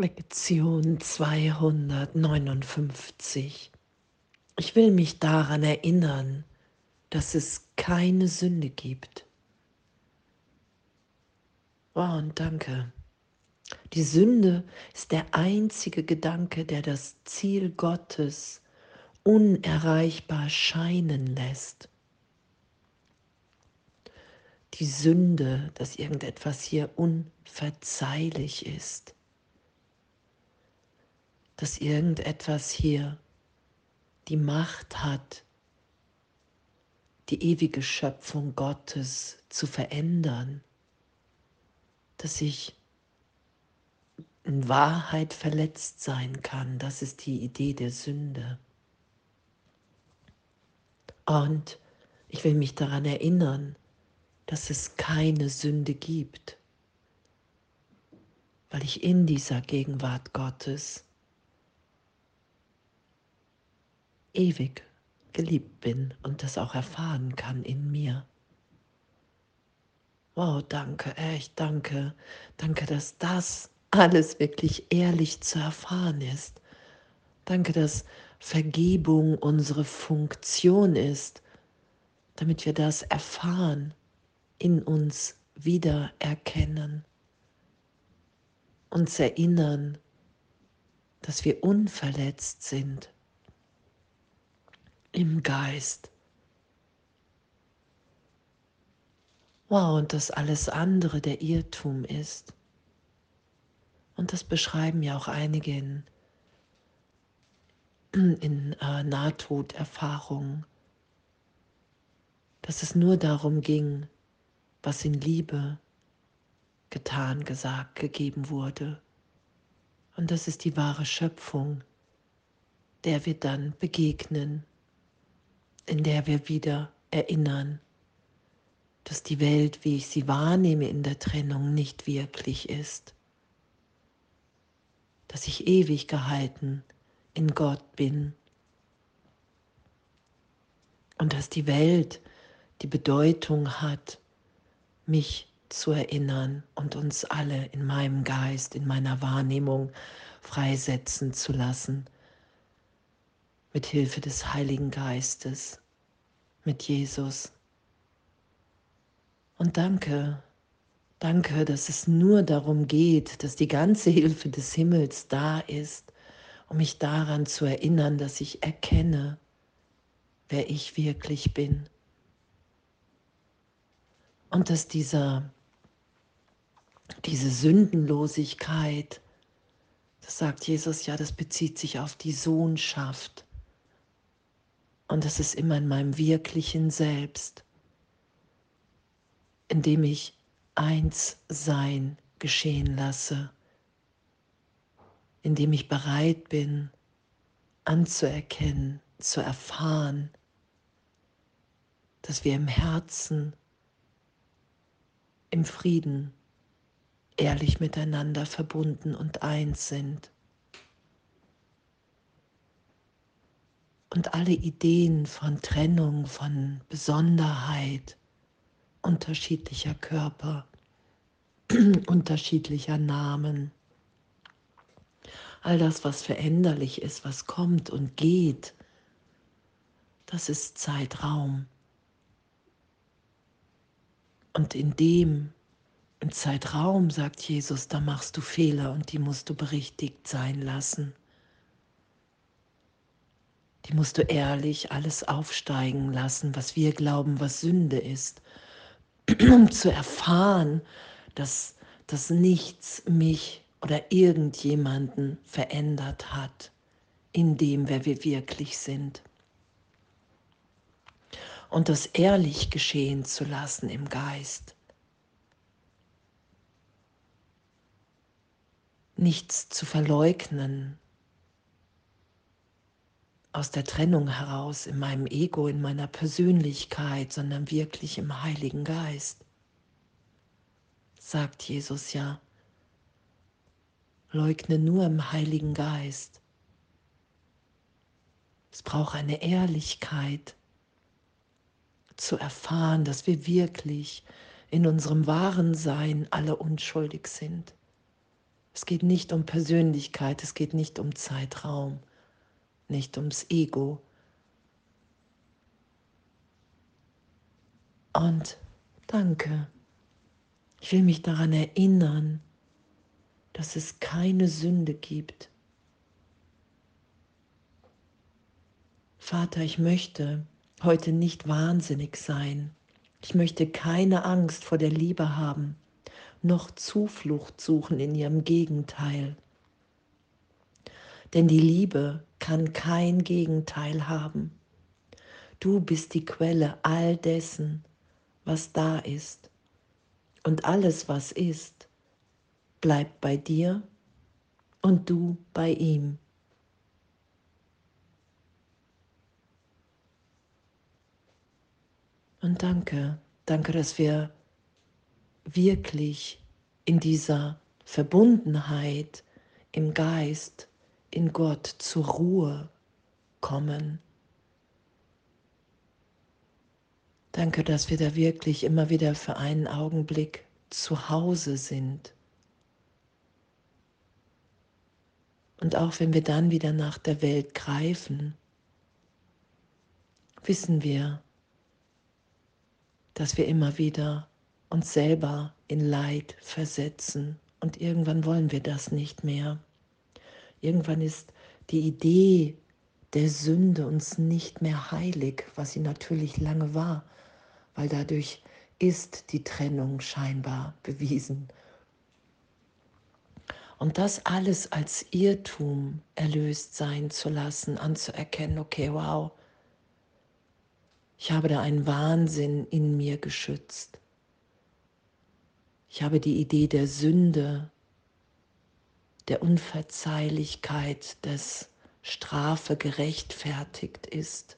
Lektion 259. Ich will mich daran erinnern, dass es keine Sünde gibt. Wow, und danke. Die Sünde ist der einzige Gedanke, der das Ziel Gottes unerreichbar scheinen lässt. Die Sünde, dass irgendetwas hier unverzeihlich ist dass irgendetwas hier die Macht hat, die ewige Schöpfung Gottes zu verändern, dass ich in Wahrheit verletzt sein kann. Das ist die Idee der Sünde. Und ich will mich daran erinnern, dass es keine Sünde gibt, weil ich in dieser Gegenwart Gottes ewig geliebt bin und das auch erfahren kann in mir. Wow, danke, echt danke. Danke, dass das alles wirklich ehrlich zu erfahren ist. Danke, dass Vergebung unsere Funktion ist, damit wir das erfahren, in uns wiedererkennen, uns erinnern, dass wir unverletzt sind im Geist. Wow, und dass alles andere der Irrtum ist. Und das beschreiben ja auch einige in, in äh, Nahtoderfahrungen, dass es nur darum ging, was in Liebe getan, gesagt, gegeben wurde. Und das ist die wahre Schöpfung, der wir dann begegnen in der wir wieder erinnern, dass die Welt, wie ich sie wahrnehme in der Trennung, nicht wirklich ist, dass ich ewig gehalten in Gott bin. Und dass die Welt die Bedeutung hat, mich zu erinnern und uns alle in meinem Geist, in meiner Wahrnehmung freisetzen zu lassen mit Hilfe des Heiligen Geistes, mit Jesus. Und danke, danke, dass es nur darum geht, dass die ganze Hilfe des Himmels da ist, um mich daran zu erinnern, dass ich erkenne, wer ich wirklich bin. Und dass dieser, diese Sündenlosigkeit, das sagt Jesus ja, das bezieht sich auf die Sohnschaft. Und es ist immer in meinem wirklichen Selbst, indem ich eins sein geschehen lasse, indem ich bereit bin, anzuerkennen, zu erfahren, dass wir im Herzen, im Frieden, ehrlich miteinander verbunden und eins sind. Und alle Ideen von Trennung, von Besonderheit, unterschiedlicher Körper, unterschiedlicher Namen, all das, was veränderlich ist, was kommt und geht, das ist Zeitraum. Und in dem, Zeitraum, sagt Jesus, da machst du Fehler und die musst du berichtigt sein lassen die musst du ehrlich alles aufsteigen lassen, was wir glauben, was Sünde ist, um zu erfahren, dass, dass nichts mich oder irgendjemanden verändert hat in dem, wer wir wirklich sind. Und das ehrlich geschehen zu lassen im Geist. Nichts zu verleugnen, aus der Trennung heraus, in meinem Ego, in meiner Persönlichkeit, sondern wirklich im Heiligen Geist. Sagt Jesus ja, leugne nur im Heiligen Geist. Es braucht eine Ehrlichkeit zu erfahren, dass wir wirklich in unserem wahren Sein alle unschuldig sind. Es geht nicht um Persönlichkeit, es geht nicht um Zeitraum, nicht ums Ego. Und danke. Ich will mich daran erinnern, dass es keine Sünde gibt. Vater, ich möchte heute nicht wahnsinnig sein. Ich möchte keine Angst vor der Liebe haben, noch Zuflucht suchen in ihrem Gegenteil. Denn die Liebe kann kein Gegenteil haben. Du bist die Quelle all dessen, was da ist. Und alles, was ist, bleibt bei dir und du bei ihm. Und danke, danke, dass wir wirklich in dieser Verbundenheit im Geist, in Gott zur Ruhe kommen. Danke, dass wir da wirklich immer wieder für einen Augenblick zu Hause sind. Und auch wenn wir dann wieder nach der Welt greifen, wissen wir, dass wir immer wieder uns selber in Leid versetzen und irgendwann wollen wir das nicht mehr. Irgendwann ist die Idee der Sünde uns nicht mehr heilig, was sie natürlich lange war, weil dadurch ist die Trennung scheinbar bewiesen. Und das alles als Irrtum erlöst sein zu lassen, anzuerkennen, okay, wow, ich habe da einen Wahnsinn in mir geschützt. Ich habe die Idee der Sünde, der Unverzeihlichkeit, dass Strafe gerechtfertigt ist,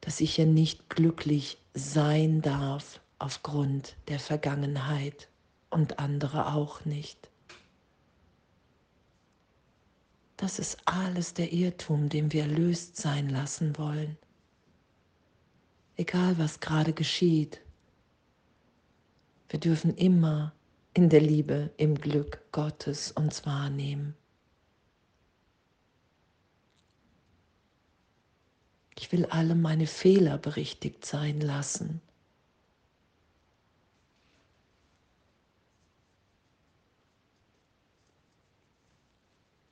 dass ich hier nicht glücklich sein darf aufgrund der Vergangenheit und andere auch nicht. Das ist alles der Irrtum, dem wir erlöst sein lassen wollen. Egal was gerade geschieht, wir dürfen immer in der Liebe, im Glück Gottes uns wahrnehmen. Ich will alle meine Fehler berichtigt sein lassen.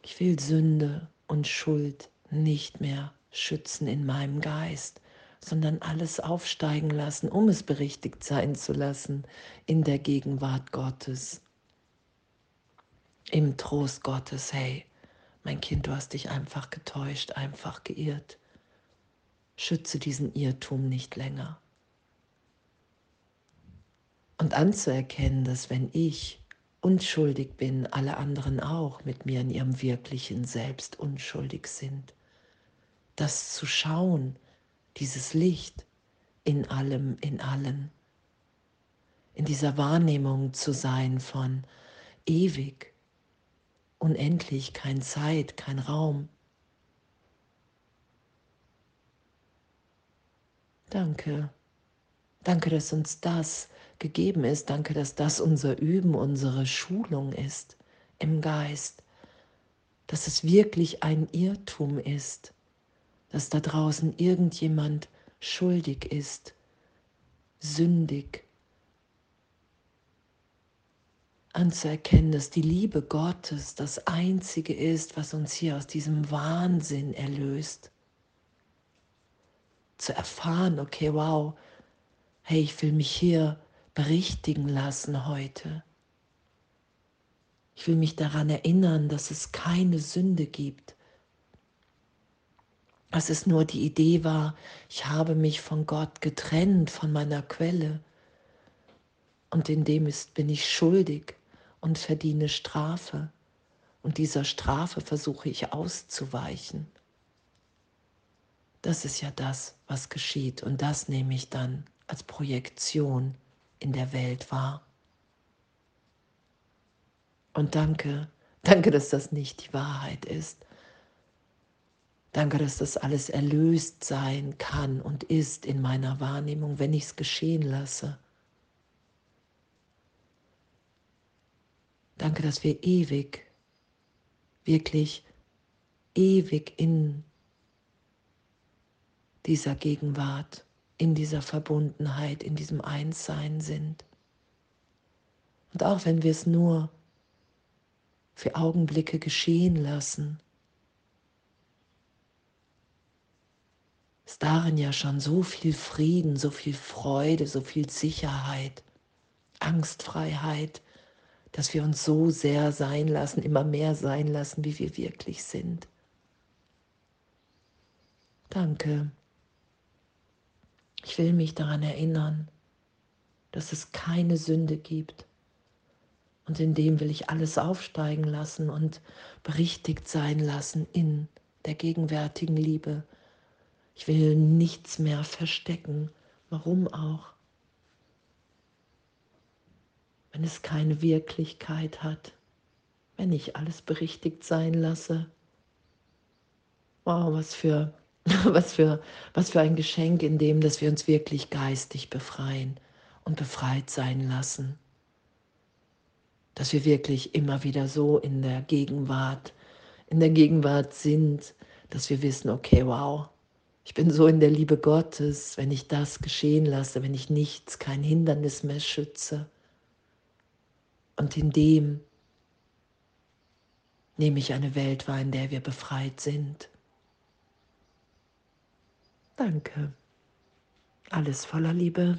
Ich will Sünde und Schuld nicht mehr schützen in meinem Geist, sondern alles aufsteigen lassen, um es berichtigt sein zu lassen in der Gegenwart Gottes, im Trost Gottes. Hey, mein Kind, du hast dich einfach getäuscht, einfach geirrt. Schütze diesen Irrtum nicht länger. Und anzuerkennen, dass wenn ich unschuldig bin, alle anderen auch mit mir in ihrem wirklichen Selbst unschuldig sind. Das zu schauen, dieses Licht in allem, in allen, in dieser Wahrnehmung zu sein von ewig, unendlich, kein Zeit, kein Raum. Danke. Danke, dass uns das gegeben ist. Danke, dass das unser Üben, unsere Schulung ist im Geist. Dass es wirklich ein Irrtum ist, dass da draußen irgendjemand schuldig ist, sündig. Anzuerkennen, dass die Liebe Gottes das Einzige ist, was uns hier aus diesem Wahnsinn erlöst. Zu erfahren, okay, wow, hey, ich will mich hier berichtigen lassen heute. Ich will mich daran erinnern, dass es keine Sünde gibt. Dass es nur die Idee war, ich habe mich von Gott getrennt, von meiner Quelle. Und in dem ist, bin ich schuldig und verdiene Strafe. Und dieser Strafe versuche ich auszuweichen. Das ist ja das, was geschieht. Und das nehme ich dann als Projektion in der Welt war. Und danke, danke, dass das nicht die Wahrheit ist. Danke, dass das alles erlöst sein kann und ist in meiner Wahrnehmung, wenn ich es geschehen lasse. Danke, dass wir ewig, wirklich ewig in dieser Gegenwart, in dieser Verbundenheit, in diesem Einssein sind. Und auch wenn wir es nur für Augenblicke geschehen lassen, ist darin ja schon so viel Frieden, so viel Freude, so viel Sicherheit, Angstfreiheit, dass wir uns so sehr sein lassen, immer mehr sein lassen, wie wir wirklich sind. Danke. Ich will mich daran erinnern, dass es keine Sünde gibt. Und in dem will ich alles aufsteigen lassen und berichtigt sein lassen in der gegenwärtigen Liebe. Ich will nichts mehr verstecken. Warum auch? Wenn es keine Wirklichkeit hat, wenn ich alles berichtigt sein lasse. Wow, was für Was für, was für ein Geschenk in dem, dass wir uns wirklich geistig befreien und befreit sein lassen. Dass wir wirklich immer wieder so in der Gegenwart, in der Gegenwart sind, dass wir wissen, okay, wow, ich bin so in der Liebe Gottes, wenn ich das geschehen lasse, wenn ich nichts, kein Hindernis mehr schütze. Und in dem nehme ich eine Welt wahr, in der wir befreit sind. Danke. Alles voller Liebe.